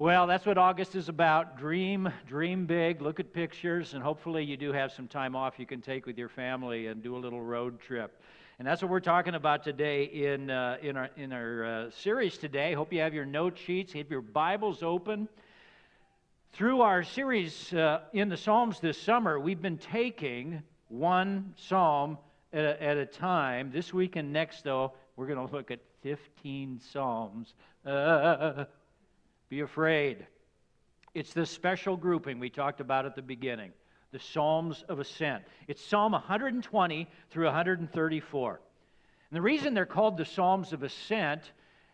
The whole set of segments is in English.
Well, that's what August is about. Dream, dream big, look at pictures, and hopefully you do have some time off you can take with your family and do a little road trip. And that's what we're talking about today in, uh, in our, in our uh, series today. Hope you have your note sheets, have your Bibles open. Through our series uh, in the Psalms this summer, we've been taking one psalm at a, at a time. This week and next, though, we're going to look at 15 psalms. Be afraid. It's this special grouping we talked about at the beginning the Psalms of Ascent. It's Psalm 120 through 134. And the reason they're called the Psalms of Ascent,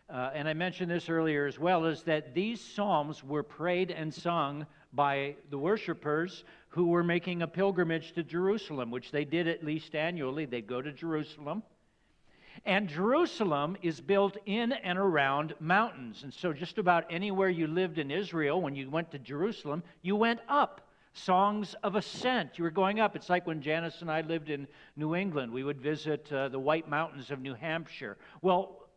uh, and I mentioned this earlier as well, is that these Psalms were prayed and sung by the worshipers who were making a pilgrimage to Jerusalem, which they did at least annually. They'd go to Jerusalem. And Jerusalem is built in and around mountains. And so, just about anywhere you lived in Israel, when you went to Jerusalem, you went up. Songs of ascent. You were going up. It's like when Janice and I lived in New England. We would visit uh, the White Mountains of New Hampshire. Well,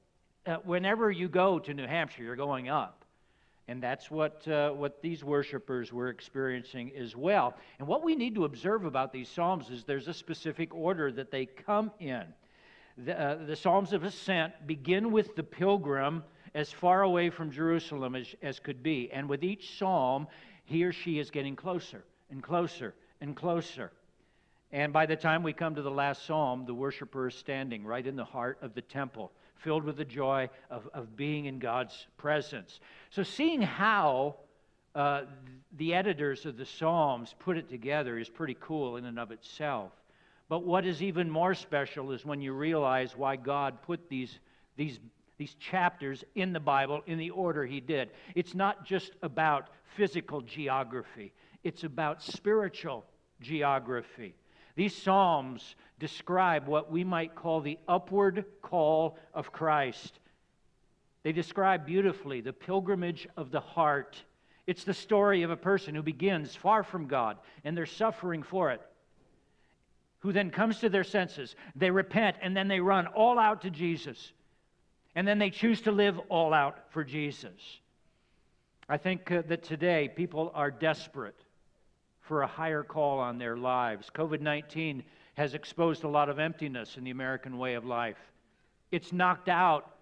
uh, whenever you go to New Hampshire, you're going up. And that's what, uh, what these worshipers were experiencing as well. And what we need to observe about these Psalms is there's a specific order that they come in the, uh, the Psalms of Ascent begin with the pilgrim as far away from Jerusalem as, as could be. And with each psalm, he or she is getting closer and closer and closer. And by the time we come to the last psalm, the worshiper is standing right in the heart of the temple, filled with the joy of, of being in God's presence. So, seeing how uh, the editors of the Psalms put it together is pretty cool in and of itself. But what is even more special is when you realize why God put these, these, these chapters in the Bible in the order He did. It's not just about physical geography, it's about spiritual geography. These Psalms describe what we might call the upward call of Christ. They describe beautifully the pilgrimage of the heart. It's the story of a person who begins far from God and they're suffering for it who then comes to their senses. They repent and then they run all out to Jesus. And then they choose to live all out for Jesus. I think uh, that today people are desperate for a higher call on their lives. COVID 19 has exposed a lot of emptiness in the American way of life. It's knocked out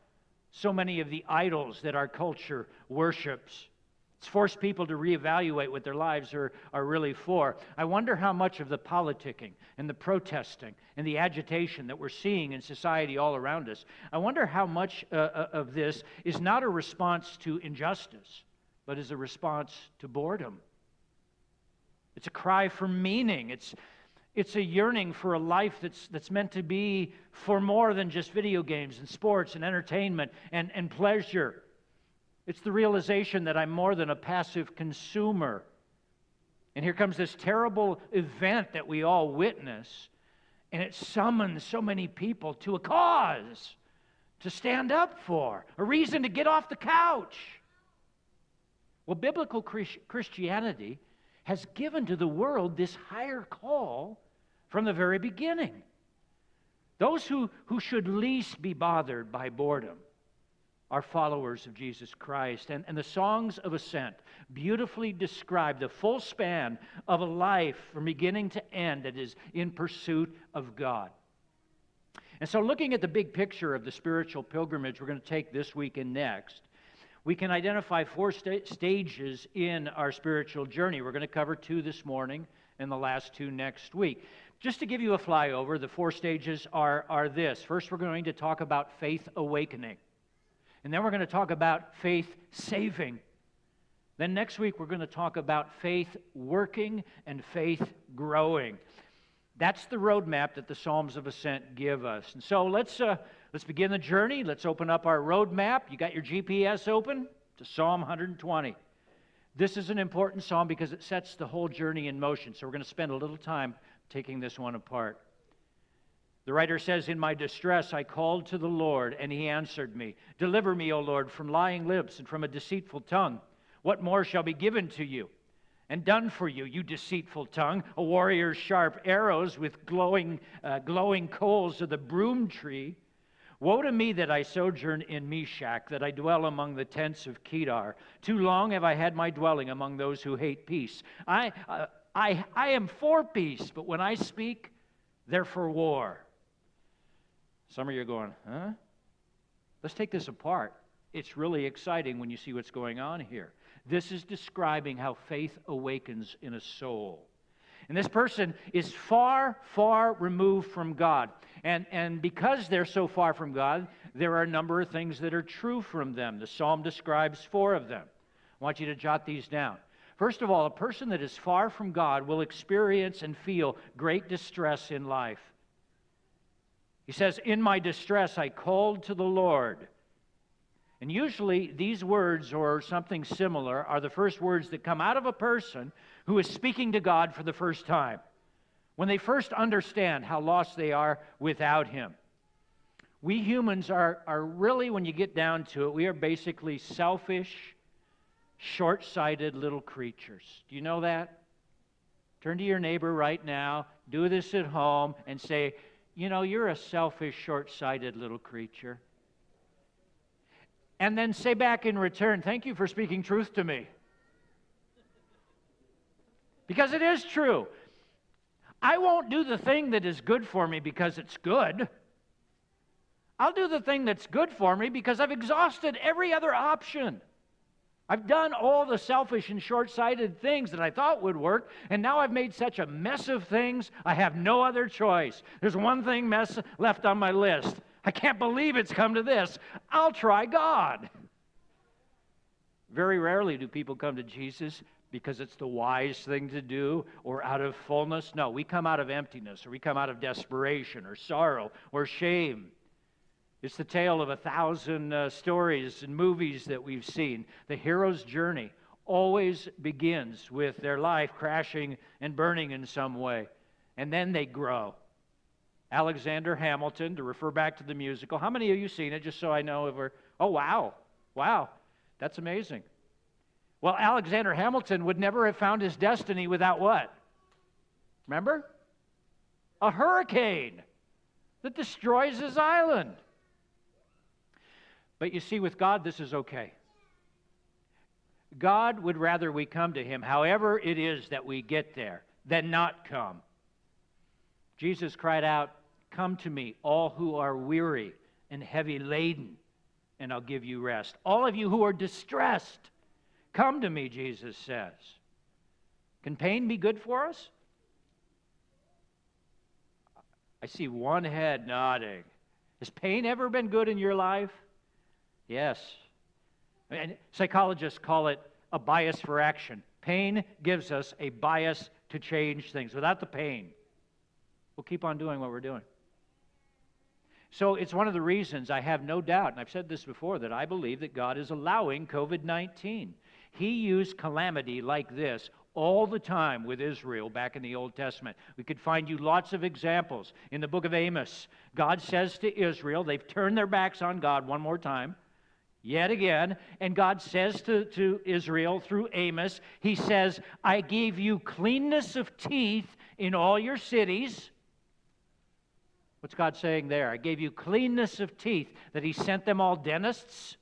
so many of the idols that our culture worships. It's forced people to reevaluate what their lives are, are really for. I wonder how much of the politicking and the protesting and the agitation that we're seeing in society all around us, I wonder how much uh, uh, of this is not a response to injustice, but is a response to boredom. It's a cry for meaning. It's, it's a yearning for a life that's, that's meant to be for more than just video games and sports and entertainment and, and pleasure. It's the realization that I'm more than a passive consumer. And here comes this terrible event that we all witness, and it summons so many people to a cause to stand up for, a reason to get off the couch. Well, biblical Christianity has given to the world this higher call from the very beginning. Those who, who should least be bothered by boredom are followers of Jesus Christ. And, and the songs of ascent beautifully describe the full span of a life from beginning to end that is in pursuit of God. And so, looking at the big picture of the spiritual pilgrimage we're going to take this week and next, we can identify four sta- stages in our spiritual journey. We're going to cover two this morning and the last two next week. Just to give you a flyover, the four stages are, are this. First, we're going to talk about faith awakening. And then we're going to talk about faith saving. Then next week, we're going to talk about faith working and faith growing. That's the roadmap that the Psalms of Ascent give us. And so let's, uh, let's begin the journey. Let's open up our roadmap. You got your GPS open to Psalm 120. This is an important psalm because it sets the whole journey in motion. So we're going to spend a little time taking this one apart. The writer says, In my distress I called to the Lord, and he answered me. Deliver me, O Lord, from lying lips and from a deceitful tongue. What more shall be given to you and done for you, you deceitful tongue? A warrior's sharp arrows with glowing, uh, glowing coals of the broom tree. Woe to me that I sojourn in Meshech, that I dwell among the tents of Kedar. Too long have I had my dwelling among those who hate peace. I, uh, I, I am for peace, but when I speak, they're for war. Some of you are going, huh? Let's take this apart. It's really exciting when you see what's going on here. This is describing how faith awakens in a soul. And this person is far, far removed from God. And, and because they're so far from God, there are a number of things that are true from them. The psalm describes four of them. I want you to jot these down. First of all, a person that is far from God will experience and feel great distress in life. He says, In my distress, I called to the Lord. And usually, these words or something similar are the first words that come out of a person who is speaking to God for the first time. When they first understand how lost they are without Him. We humans are, are really, when you get down to it, we are basically selfish, short sighted little creatures. Do you know that? Turn to your neighbor right now, do this at home, and say, you know, you're a selfish, short sighted little creature. And then say back in return, Thank you for speaking truth to me. Because it is true. I won't do the thing that is good for me because it's good. I'll do the thing that's good for me because I've exhausted every other option. I've done all the selfish and short sighted things that I thought would work, and now I've made such a mess of things, I have no other choice. There's one thing mess left on my list. I can't believe it's come to this. I'll try God. Very rarely do people come to Jesus because it's the wise thing to do or out of fullness. No, we come out of emptiness or we come out of desperation or sorrow or shame. It's the tale of a thousand uh, stories and movies that we've seen. The hero's journey always begins with their life crashing and burning in some way, and then they grow. Alexander Hamilton, to refer back to the musical. How many of you seen it? Just so I know if we're. Oh, wow. Wow. That's amazing. Well, Alexander Hamilton would never have found his destiny without what? Remember? A hurricane that destroys his island. But you see, with God, this is okay. God would rather we come to Him, however it is that we get there, than not come. Jesus cried out, Come to me, all who are weary and heavy laden, and I'll give you rest. All of you who are distressed, come to me, Jesus says. Can pain be good for us? I see one head nodding. Has pain ever been good in your life? Yes. And psychologists call it a bias for action. Pain gives us a bias to change things. Without the pain, we'll keep on doing what we're doing. So it's one of the reasons I have no doubt, and I've said this before, that I believe that God is allowing COVID 19. He used calamity like this all the time with Israel back in the Old Testament. We could find you lots of examples. In the book of Amos, God says to Israel, they've turned their backs on God one more time yet again. And God says to, to Israel through Amos, He says, I gave you cleanness of teeth in all your cities. What's God saying there? I gave you cleanness of teeth. That He sent them all dentists?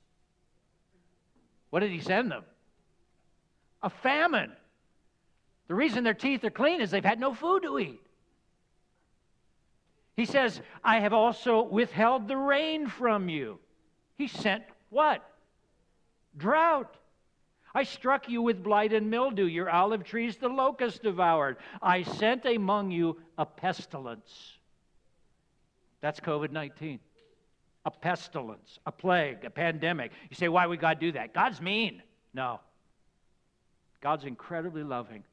What did He send them? A famine. The reason their teeth are clean is they've had no food to eat. He says, I have also withheld the rain from you. He sent what? Drought. I struck you with blight and mildew. Your olive trees the locust devoured. I sent among you a pestilence. That's COVID 19. A pestilence, a plague, a pandemic. You say, why would God do that? God's mean. No. God's incredibly loving.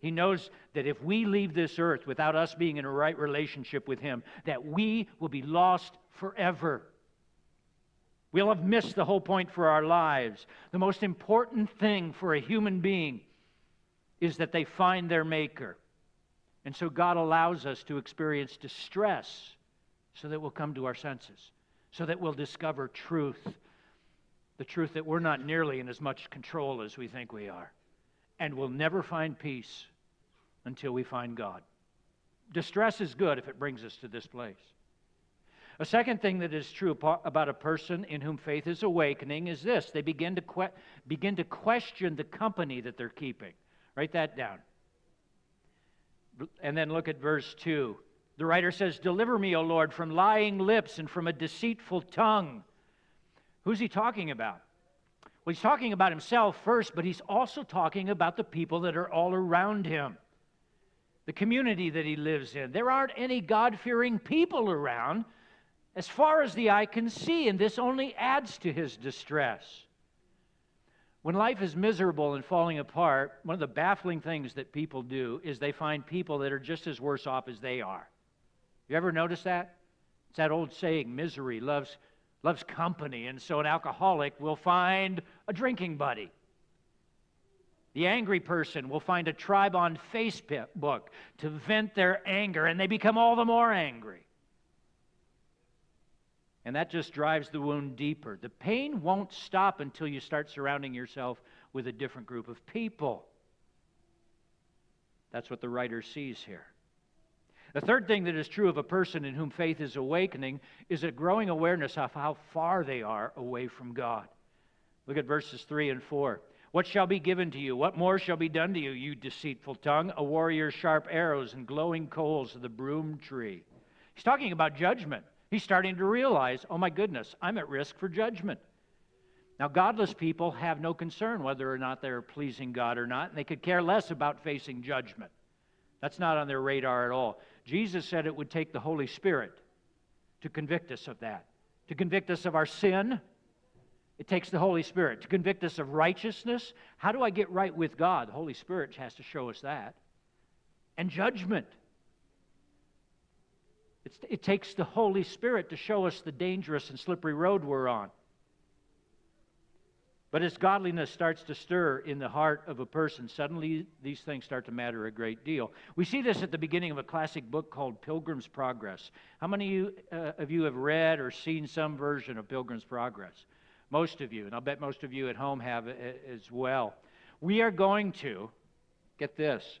He knows that if we leave this earth without us being in a right relationship with Him, that we will be lost forever. We'll have missed the whole point for our lives. The most important thing for a human being is that they find their Maker. And so God allows us to experience distress so that we'll come to our senses, so that we'll discover truth, the truth that we're not nearly in as much control as we think we are. And we'll never find peace until we find God. Distress is good if it brings us to this place. A second thing that is true about a person in whom faith is awakening is this they begin to, que- begin to question the company that they're keeping. Write that down. And then look at verse 2. The writer says, Deliver me, O Lord, from lying lips and from a deceitful tongue. Who's he talking about? Well, he's talking about himself first, but he's also talking about the people that are all around him, the community that he lives in. There aren't any God fearing people around as far as the eye can see, and this only adds to his distress. When life is miserable and falling apart, one of the baffling things that people do is they find people that are just as worse off as they are. You ever notice that? It's that old saying misery loves, loves company, and so an alcoholic will find a drinking buddy. The angry person will find a tribe on Facebook to vent their anger, and they become all the more angry. And that just drives the wound deeper. The pain won't stop until you start surrounding yourself with a different group of people. That's what the writer sees here. The third thing that is true of a person in whom faith is awakening is a growing awareness of how far they are away from God. Look at verses 3 and 4. What shall be given to you? What more shall be done to you, you deceitful tongue? A warrior's sharp arrows and glowing coals of the broom tree. He's talking about judgment. He's starting to realize, oh my goodness, I'm at risk for judgment. Now, godless people have no concern whether or not they're pleasing God or not, and they could care less about facing judgment. That's not on their radar at all. Jesus said it would take the Holy Spirit to convict us of that, to convict us of our sin. It takes the Holy Spirit to convict us of righteousness. How do I get right with God? The Holy Spirit has to show us that. And judgment. It's, it takes the Holy Spirit to show us the dangerous and slippery road we're on. But as godliness starts to stir in the heart of a person, suddenly these things start to matter a great deal. We see this at the beginning of a classic book called Pilgrim's Progress. How many of you, uh, of you have read or seen some version of Pilgrim's Progress? Most of you, and I'll bet most of you at home have as well. We are going to, get this,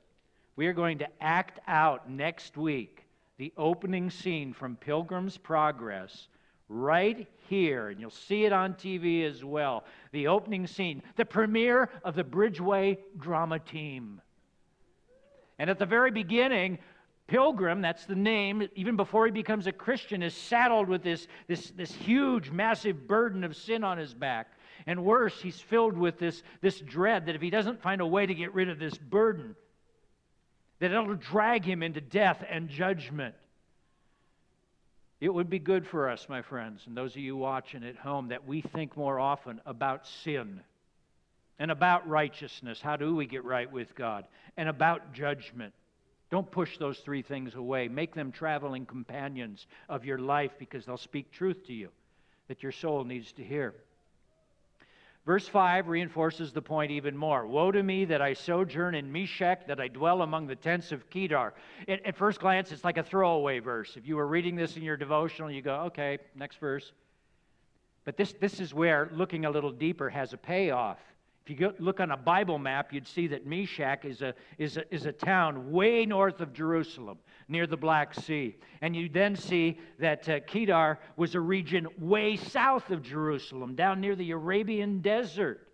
we are going to act out next week the opening scene from Pilgrim's Progress right here, and you'll see it on TV as well. The opening scene, the premiere of the Bridgeway drama team. And at the very beginning, Pilgrim, that's the name, even before he becomes a Christian, is saddled with this, this, this huge, massive burden of sin on his back. And worse, he's filled with this, this dread that if he doesn't find a way to get rid of this burden, that it'll drag him into death and judgment. It would be good for us, my friends, and those of you watching at home, that we think more often about sin and about righteousness. How do we get right with God? And about judgment. Don't push those three things away. Make them traveling companions of your life because they'll speak truth to you that your soul needs to hear. Verse 5 reinforces the point even more. Woe to me that I sojourn in Meshech, that I dwell among the tents of Kedar. At, at, first glance, it's like a throwaway verse. If you were reading this in your devotional, you go, okay, next verse. But this, this is where looking a little deeper has a payoff. If you go, look on a Bible map, you'd see that Meshech is a, is, a, is a town way north of Jerusalem, near the Black Sea. And you then see that uh, Kedar was a region way south of Jerusalem, down near the Arabian desert.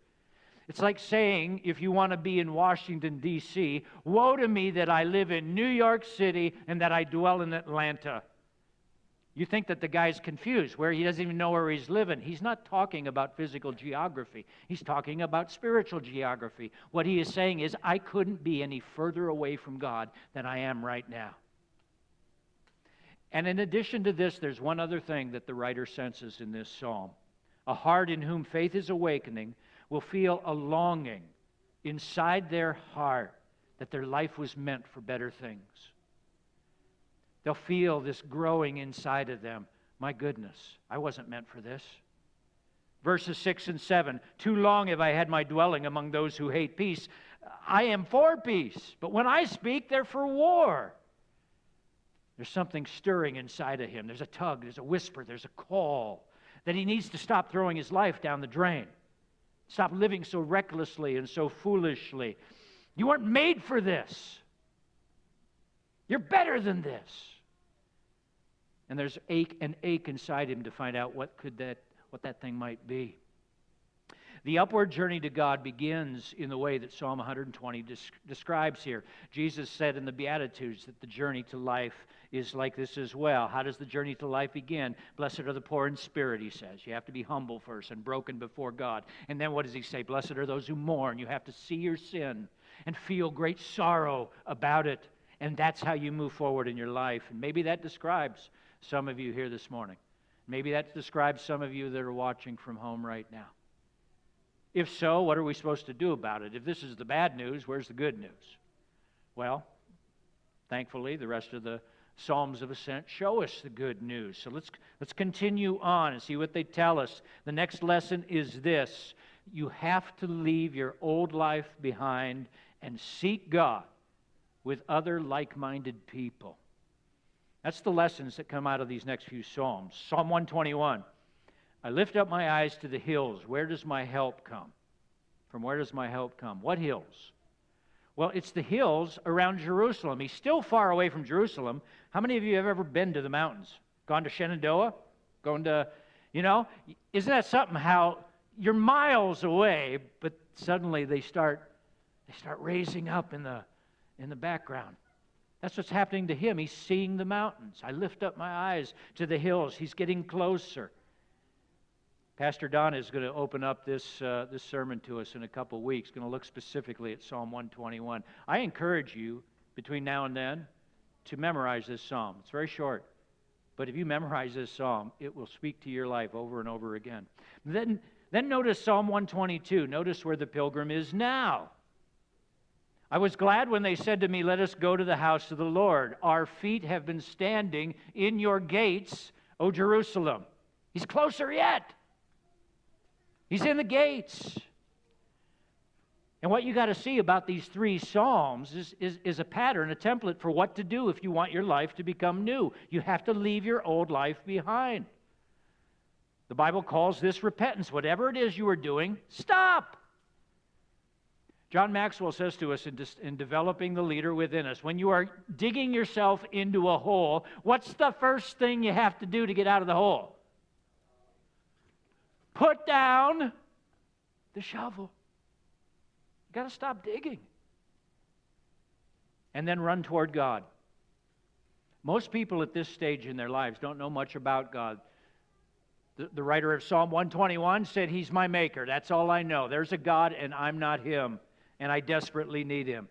It's like saying, if you want to be in Washington, D.C., woe to me that I live in New York City and that I dwell in Atlanta. You think that the guy's confused, where he doesn't even know where he's living. He's not talking about physical geography, he's talking about spiritual geography. What he is saying is, I couldn't be any further away from God than I am right now. And in addition to this, there's one other thing that the writer senses in this psalm. A heart in whom faith is awakening will feel a longing inside their heart that their life was meant for better things. They'll feel this growing inside of them. My goodness, I wasn't meant for this. Verses 6 and 7 Too long have I had my dwelling among those who hate peace. I am for peace, but when I speak, they're for war. There's something stirring inside of him. There's a tug, there's a whisper, there's a call that he needs to stop throwing his life down the drain. Stop living so recklessly and so foolishly. You weren't made for this. You're better than this. And there's ache and ache inside him to find out what could that what that thing might be. The upward journey to God begins in the way that Psalm 120 describes here. Jesus said in the Beatitudes that the journey to life is like this as well. How does the journey to life begin? Blessed are the poor in spirit, he says. You have to be humble first and broken before God. And then what does he say? Blessed are those who mourn. You have to see your sin and feel great sorrow about it. And that's how you move forward in your life. And maybe that describes some of you here this morning. Maybe that describes some of you that are watching from home right now. If so, what are we supposed to do about it? If this is the bad news, where's the good news? Well, thankfully, the rest of the Psalms of Ascent show us the good news. So let's, let's continue on and see what they tell us. The next lesson is this you have to leave your old life behind and seek God with other like minded people. That's the lessons that come out of these next few Psalms. Psalm 121. I lift up my eyes to the hills. Where does my help come? From where does my help come? What hills? Well, it's the hills around Jerusalem. He's still far away from Jerusalem. How many of you have ever been to the mountains? Gone to Shenandoah? Going to, you know, isn't that something how you're miles away, but suddenly they start they start raising up in the in the background. That's what's happening to him. He's seeing the mountains. I lift up my eyes to the hills. He's getting closer. Pastor Don is going to open up this, uh, this sermon to us in a couple weeks, going to look specifically at Psalm 121. I encourage you, between now and then, to memorize this psalm. It's very short. But if you memorize this psalm, it will speak to your life over and over again. Then, then notice Psalm 122. Notice where the pilgrim is now. I was glad when they said to me, Let us go to the house of the Lord. Our feet have been standing in your gates, O Jerusalem. He's closer yet. He's in the gates. And what you got to see about these three Psalms is, is, is, a pattern, a template for what to do if you want your life to become new. You have to leave your old life behind. The Bible calls this repentance. Whatever it is you are doing, stop. John Maxwell says to us in, in developing the leader within us when you are digging yourself into a hole, what's the first thing you have to do to get out of the hole? Put down the shovel. You got to stop digging. And then run toward God. Most people at this stage in their lives don't know much about God. The, the writer of Psalm 121 said, He's my maker. That's all I know. There's a God, and I'm not Him, and I desperately need Him.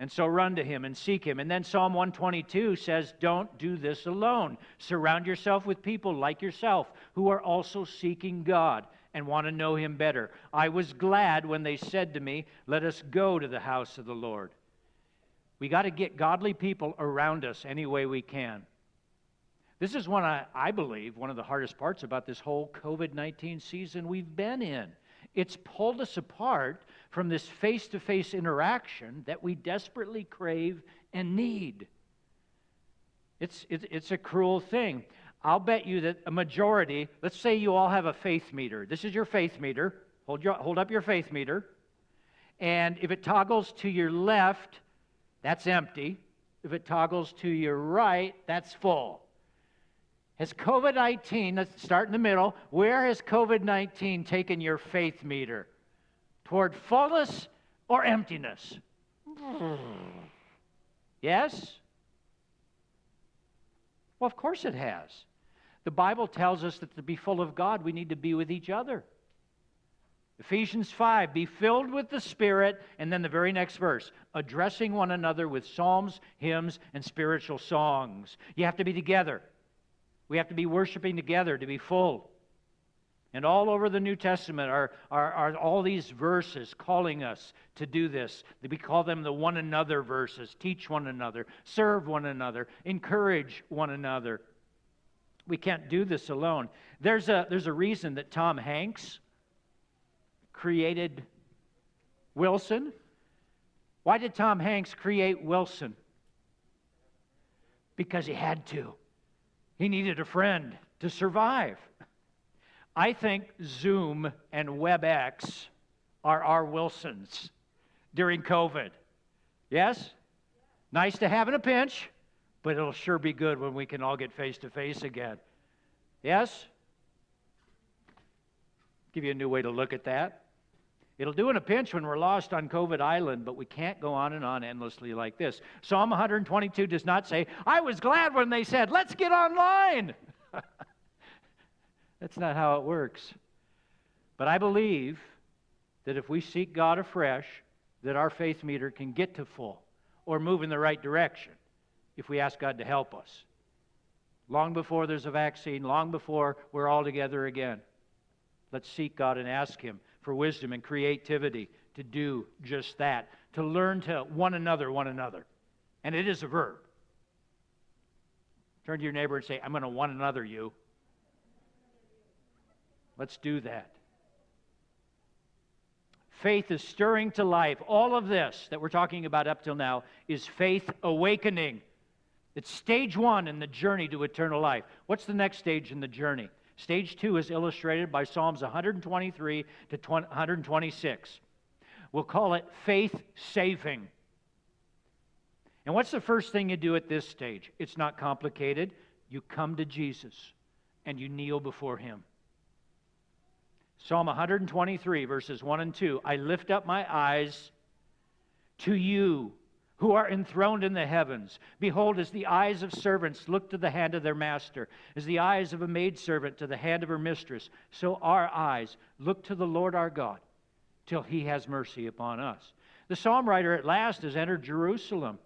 And so run to him and seek him. And then Psalm 122 says, Don't do this alone. Surround yourself with people like yourself who are also seeking God and want to know him better. I was glad when they said to me, Let us go to the house of the Lord. We got to get godly people around us any way we can. This is one, I, I believe, one of the hardest parts about this whole COVID 19 season we've been in. It's pulled us apart from this face to face interaction that we desperately crave and need. It's, it's, a cruel thing. I'll bet you that a majority, let's say you all have a faith meter. This is your faith meter. Hold, your, hold up your faith meter. And if it toggles to your left, that's empty. If it toggles to your right, that's full. Has COVID 19, let's start in the middle, where has COVID 19 taken your faith meter? Toward fullness or emptiness? Hmm. Yes? Well, of course it has. The Bible tells us that to be full of God, we need to be with each other. Ephesians 5, be filled with the Spirit, and then the very next verse, addressing one another with psalms, hymns, and spiritual songs. You have to be together. We have to be worshiping together to be full. And all over the New Testament are, are, are, all these verses calling us to do this. We call them the one another verses. Teach one another, serve one another, encourage one another. We can't do this alone. There's a, there's a reason that Tom Hanks created Wilson. Why did Tom Hanks create Wilson? Because he had to. He needed a friend to survive. I think Zoom and WebEx are our Wilsons during COVID. Yes? Nice to have in a pinch, but it'll sure be good when we can all get face to face again. Yes? Give you a new way to look at that. It'll do in a pinch when we're lost on COVID Island, but we can't go on and on endlessly like this. Psalm 122 does not say, I was glad when they said, let's get online. That's not how it works. But I believe that if we seek God afresh, that our faith meter can get to full or move in the right direction if we ask God to help us. Long before there's a vaccine, long before we're all together again. Let's seek God and ask Him for wisdom and creativity to do just that, to learn to one another, one another. And it is a verb. Turn to your neighbor and say, I'm going to one another you. Let's do that. Faith is stirring to life. All of this that we're talking about up till now is faith awakening. It's stage one in the journey to eternal life. What's the next stage in the journey? Stage two is illustrated by Psalms 123 to 126. We'll call it faith saving. And what's the first thing you do at this stage? It's not complicated. You come to Jesus and you kneel before him. Psalm 123, verses 1 and 2 I lift up my eyes to you who are enthroned in the heavens. Behold, as the eyes of servants look to the hand of their master, as the eyes of a maidservant to the hand of her mistress, so our eyes look to the Lord our God till he has mercy upon us. The psalm writer at last has entered Jerusalem.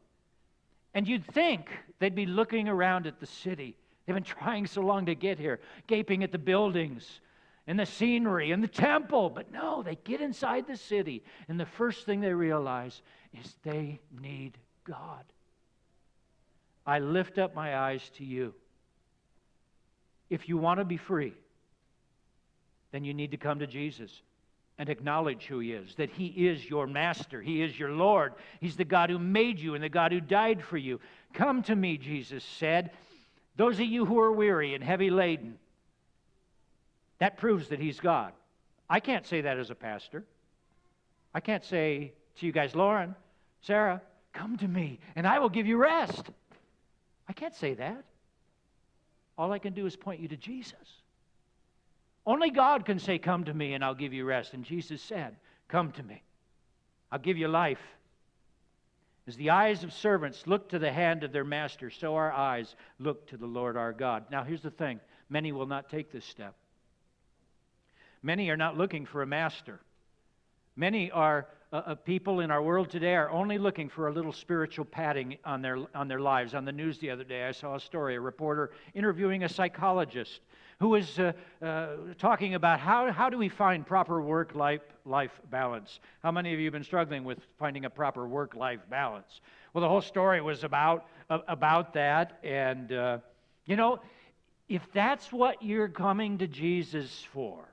And you'd think they'd be looking around at the city. They've been trying so long to get here, gaping at the buildings, and the scenery and the temple. But no, they get inside the city, and the first thing they realize is they need God. I lift up my eyes to you. If you want to be free, then you need to come to Jesus and acknowledge who He is, that He is your master, He is your Lord, He's the God who made you and the God who died for you. Come to me, Jesus said. Those of you who are weary and heavy laden, that proves that he's God. I can't say that as a pastor. I can't say to you guys, Lauren, Sarah, come to me and I will give you rest. I can't say that. All I can do is point you to Jesus. Only God can say, Come to me and I'll give you rest. And Jesus said, Come to me. I'll give you life. As the eyes of servants look to the hand of their master, so our eyes look to the Lord our God. Now, here's the thing many will not take this step. Many are not looking for a master. Many are uh, uh, people in our world today are only looking for a little spiritual padding on their on their lives. On the news the other day, I saw a story: a reporter interviewing a psychologist who was uh, uh, talking about how how do we find proper work life life balance. How many of you have been struggling with finding a proper work life balance? Well, the whole story was about about that, and uh, you know, if that's what you're coming to Jesus for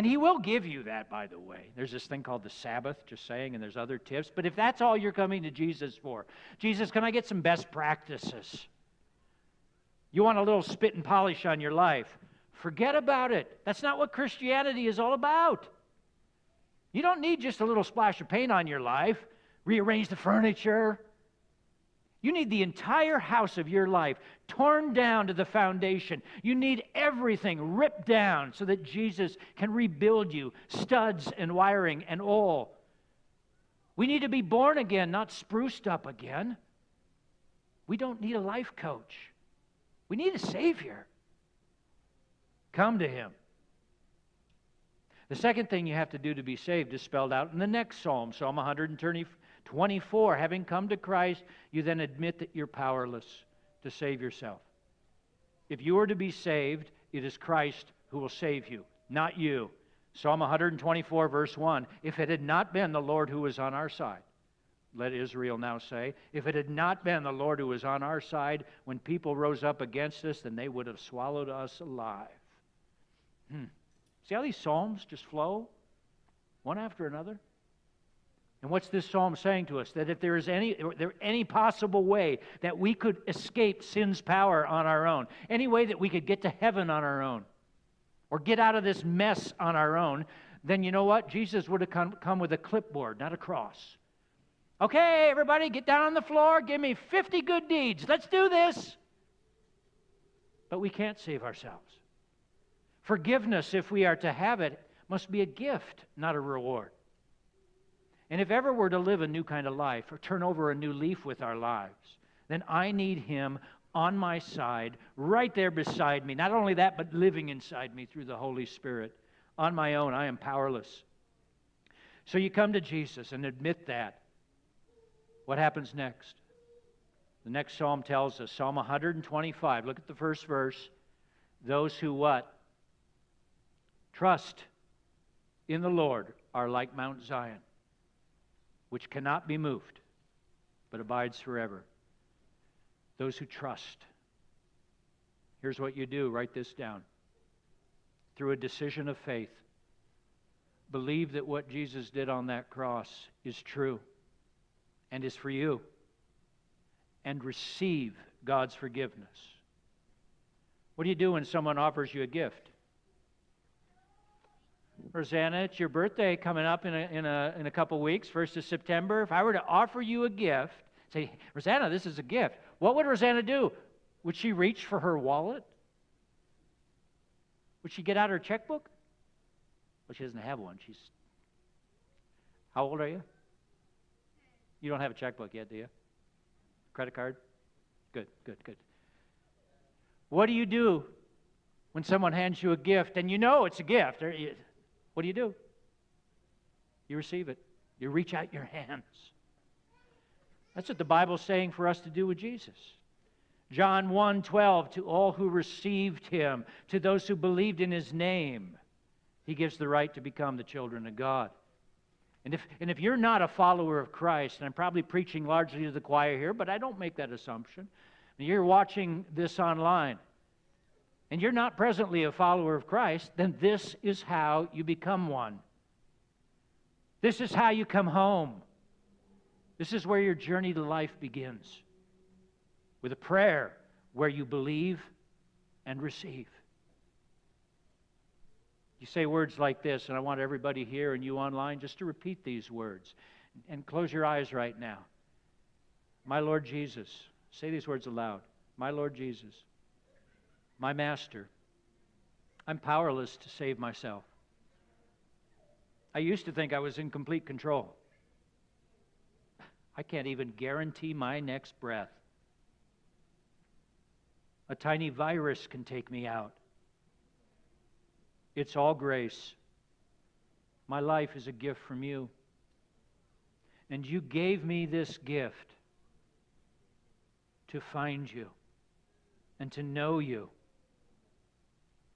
and he will give you that, by the way. There's this thing called the Sabbath, just saying, and there's other tips. But if that's all you're coming to Jesus for, Jesus, can I get some best practices? You want a little spit and polish on your life? Forget about it. That's not what Christianity is all about. You don't need just a little splash of paint on your life, rearrange the furniture, you need the entire house of your life torn down to the foundation. You need everything ripped down so that Jesus can rebuild you, studs and wiring and all. We need to be born again, not spruced up again. We don't need a life coach. We need a Savior. Come to Him. The second thing you have to do to be saved is spelled out in the next psalm, Psalm 120, 24, having come to Christ, you then admit that you're powerless to save yourself. If you are to be saved, it is Christ who will save you, not you. Psalm 124, verse 1 If it had not been the Lord who was on our side, let Israel now say, if it had not been the Lord who was on our side when people rose up against us, then they would have swallowed us alive. Hmm. See how these Psalms just flow one after another? And what's this psalm saying to us? That if there is any, there any possible way that we could escape sin's power on our own, any way that we could get to heaven on our own, or get out of this mess on our own, then you know what? Jesus would have come, come with a clipboard, not a cross. Okay, everybody, get down on the floor. Give me 50 good deeds. Let's do this. But we can't save ourselves. Forgiveness, if we are to have it, must be a gift, not a reward. And if ever we're to live a new kind of life or turn over a new leaf with our lives, then I need Him on my side, right there beside me. Not only that, but living inside me through the Holy Spirit. On my own, I am powerless. So you come to Jesus and admit that. What happens next? The next psalm tells us, Psalm 125. Look at the first verse. Those who what? Trust in the Lord are like Mount Zion, which cannot be moved, but abides forever. Those who trust. Here's what you do write this down. Through a decision of faith, believe that what Jesus did on that cross is true and is for you, and receive God's forgiveness. What do you do when someone offers you a gift? Rosanna, it's your birthday coming up in a, in a, in a couple weeks, 1st of September. If I were to offer you a gift, say, Rosanna, this is a gift, what would Rosanna do? Would she reach for her wallet? Would she get out her checkbook? Well, she doesn't have one. She's. How old are you? You don't have a checkbook yet, do you? Credit card? Good, good, good. What do you do when someone hands you a gift and you know it's a gift? What do you do? You receive it. You reach out your hands. That's what the Bible's saying for us to do with Jesus. John 1 12, to all who received him, to those who believed in his name, he gives the right to become the children of God. And if, and if you're not a follower of Christ, and I'm probably preaching largely to the choir here, but I don't make that assumption. You're watching this online, and you're not presently a follower of Christ, then this is how you become one. This is how you come home. This is where your journey to life begins with a prayer where you believe and receive. You say words like this, and I want everybody here and you online just to repeat these words. And close your eyes right now. My Lord Jesus, say these words aloud. My Lord Jesus, my Master, I'm powerless to save myself. I used to think I was in complete control. I can't even guarantee my next breath. A tiny virus can take me out. It's all grace. My life is a gift from you. And you gave me this gift to find you and to know you.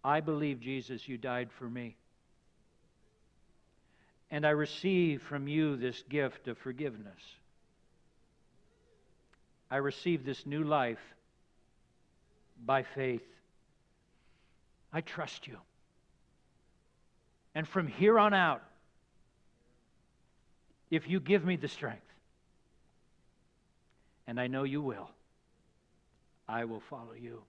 I believe, Jesus, you died for me. And I receive from you this gift of forgiveness. I receive this new life by faith. I trust you. And from here on out, if you give me the strength, and I know you will, I will follow you.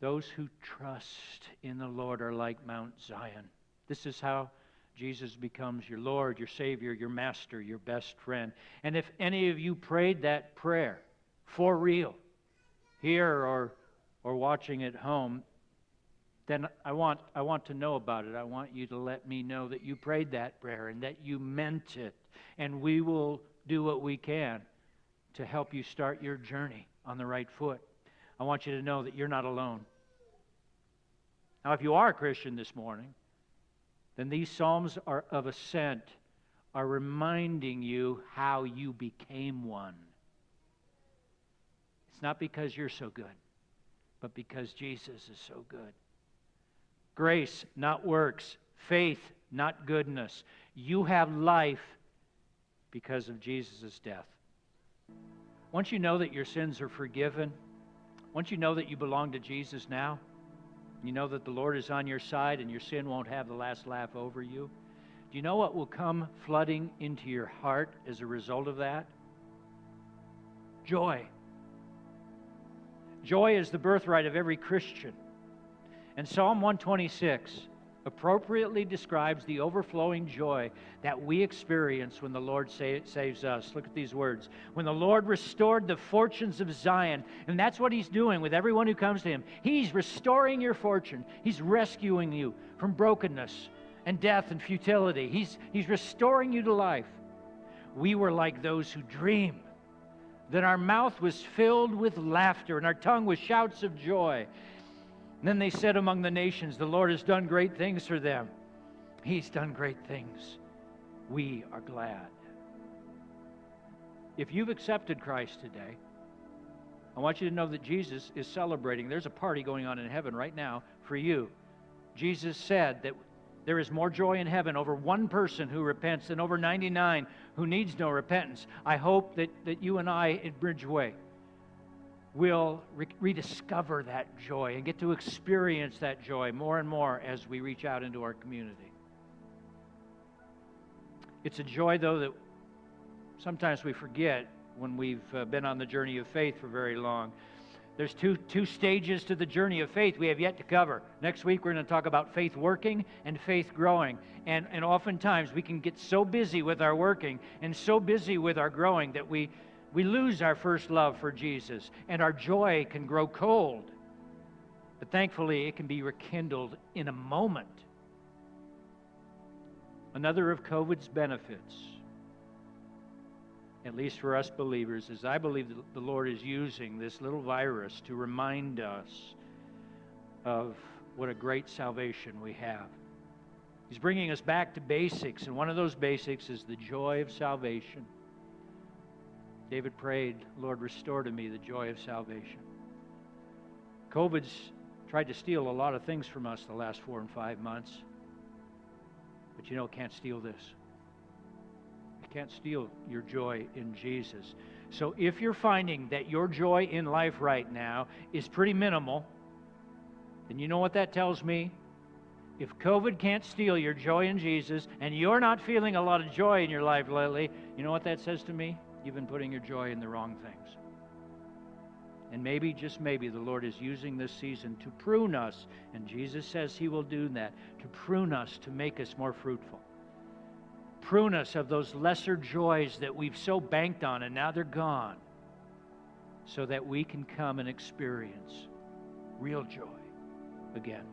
Those who trust in the Lord are like Mount Zion. This is how Jesus becomes your Lord, your Savior, your Master, your best friend. And if any of you prayed that prayer for real, here or, or watching at home, then I want, I want to know about it. I want you to let me know that you prayed that prayer and that you meant it. And we will do what we can to help you start your journey on the right foot. I want you to know that you're not alone. Now, if you are a Christian this morning, then these Psalms are of ascent are reminding you how you became one. It's not because you're so good, but because Jesus is so good. Grace, not works. Faith, not goodness. You have life because of Jesus' death. Once you know that your sins are forgiven, once you know that you belong to Jesus now, you know that the Lord is on your side and your sin won't have the last laugh over you. Do you know what will come flooding into your heart as a result of that? Joy. Joy is the birthright of every Christian. And Psalm 126 appropriately describes the overflowing joy that we experience when the Lord sa- saves us. Look at these words. When the Lord restored the fortunes of Zion, and that's what He's doing with everyone who comes to Him. He's restoring your fortune, He's rescuing you from brokenness and death and futility. He's, he's restoring you to life. We were like those who dream. Then our mouth was filled with laughter, and our tongue with shouts of joy. And then they said among the nations, The Lord has done great things for them. He's done great things. We are glad. If you've accepted Christ today, I want you to know that Jesus is celebrating. There's a party going on in heaven right now for you. Jesus said that there is more joy in heaven over one person who repents than over 99 who needs no repentance. I hope that, that you and I at Bridgeway will re- rediscover that joy and get to experience that joy more and more as we reach out into our community. It's a joy, though, that sometimes we forget when we've uh, been on the journey of faith for very long. There's two, two stages to the journey of faith we have yet to cover. Next week, we're going to talk about faith working and faith growing. And, and oftentimes, we can get so busy with our working and so busy with our growing that we, we lose our first love for Jesus, and our joy can grow cold. But thankfully, it can be rekindled in a moment. Another of COVID's benefits at least for us believers, is I believe that the Lord is using this little virus to remind us of what a great salvation we have. He's bringing us back to basics, and one of those basics is the joy of salvation. David prayed, Lord, restore to me the joy of salvation. COVID's tried to steal a lot of things from us the last four and five months, but you know, it can't steal this It can't steal your joy in Jesus. So if you're finding that your joy in life right now is pretty minimal, then you know what that tells me? If COVID can't steal your joy in Jesus and you're not feeling a lot of joy in your life lately, you know what that says to me? You've been putting your joy in the wrong things. And maybe, just maybe, the Lord is using this season to prune us. And Jesus says He will do that to prune us, to make us more fruitful prune us of those lesser joys that we've so banked on and now they're gone so that we can come and experience real joy again.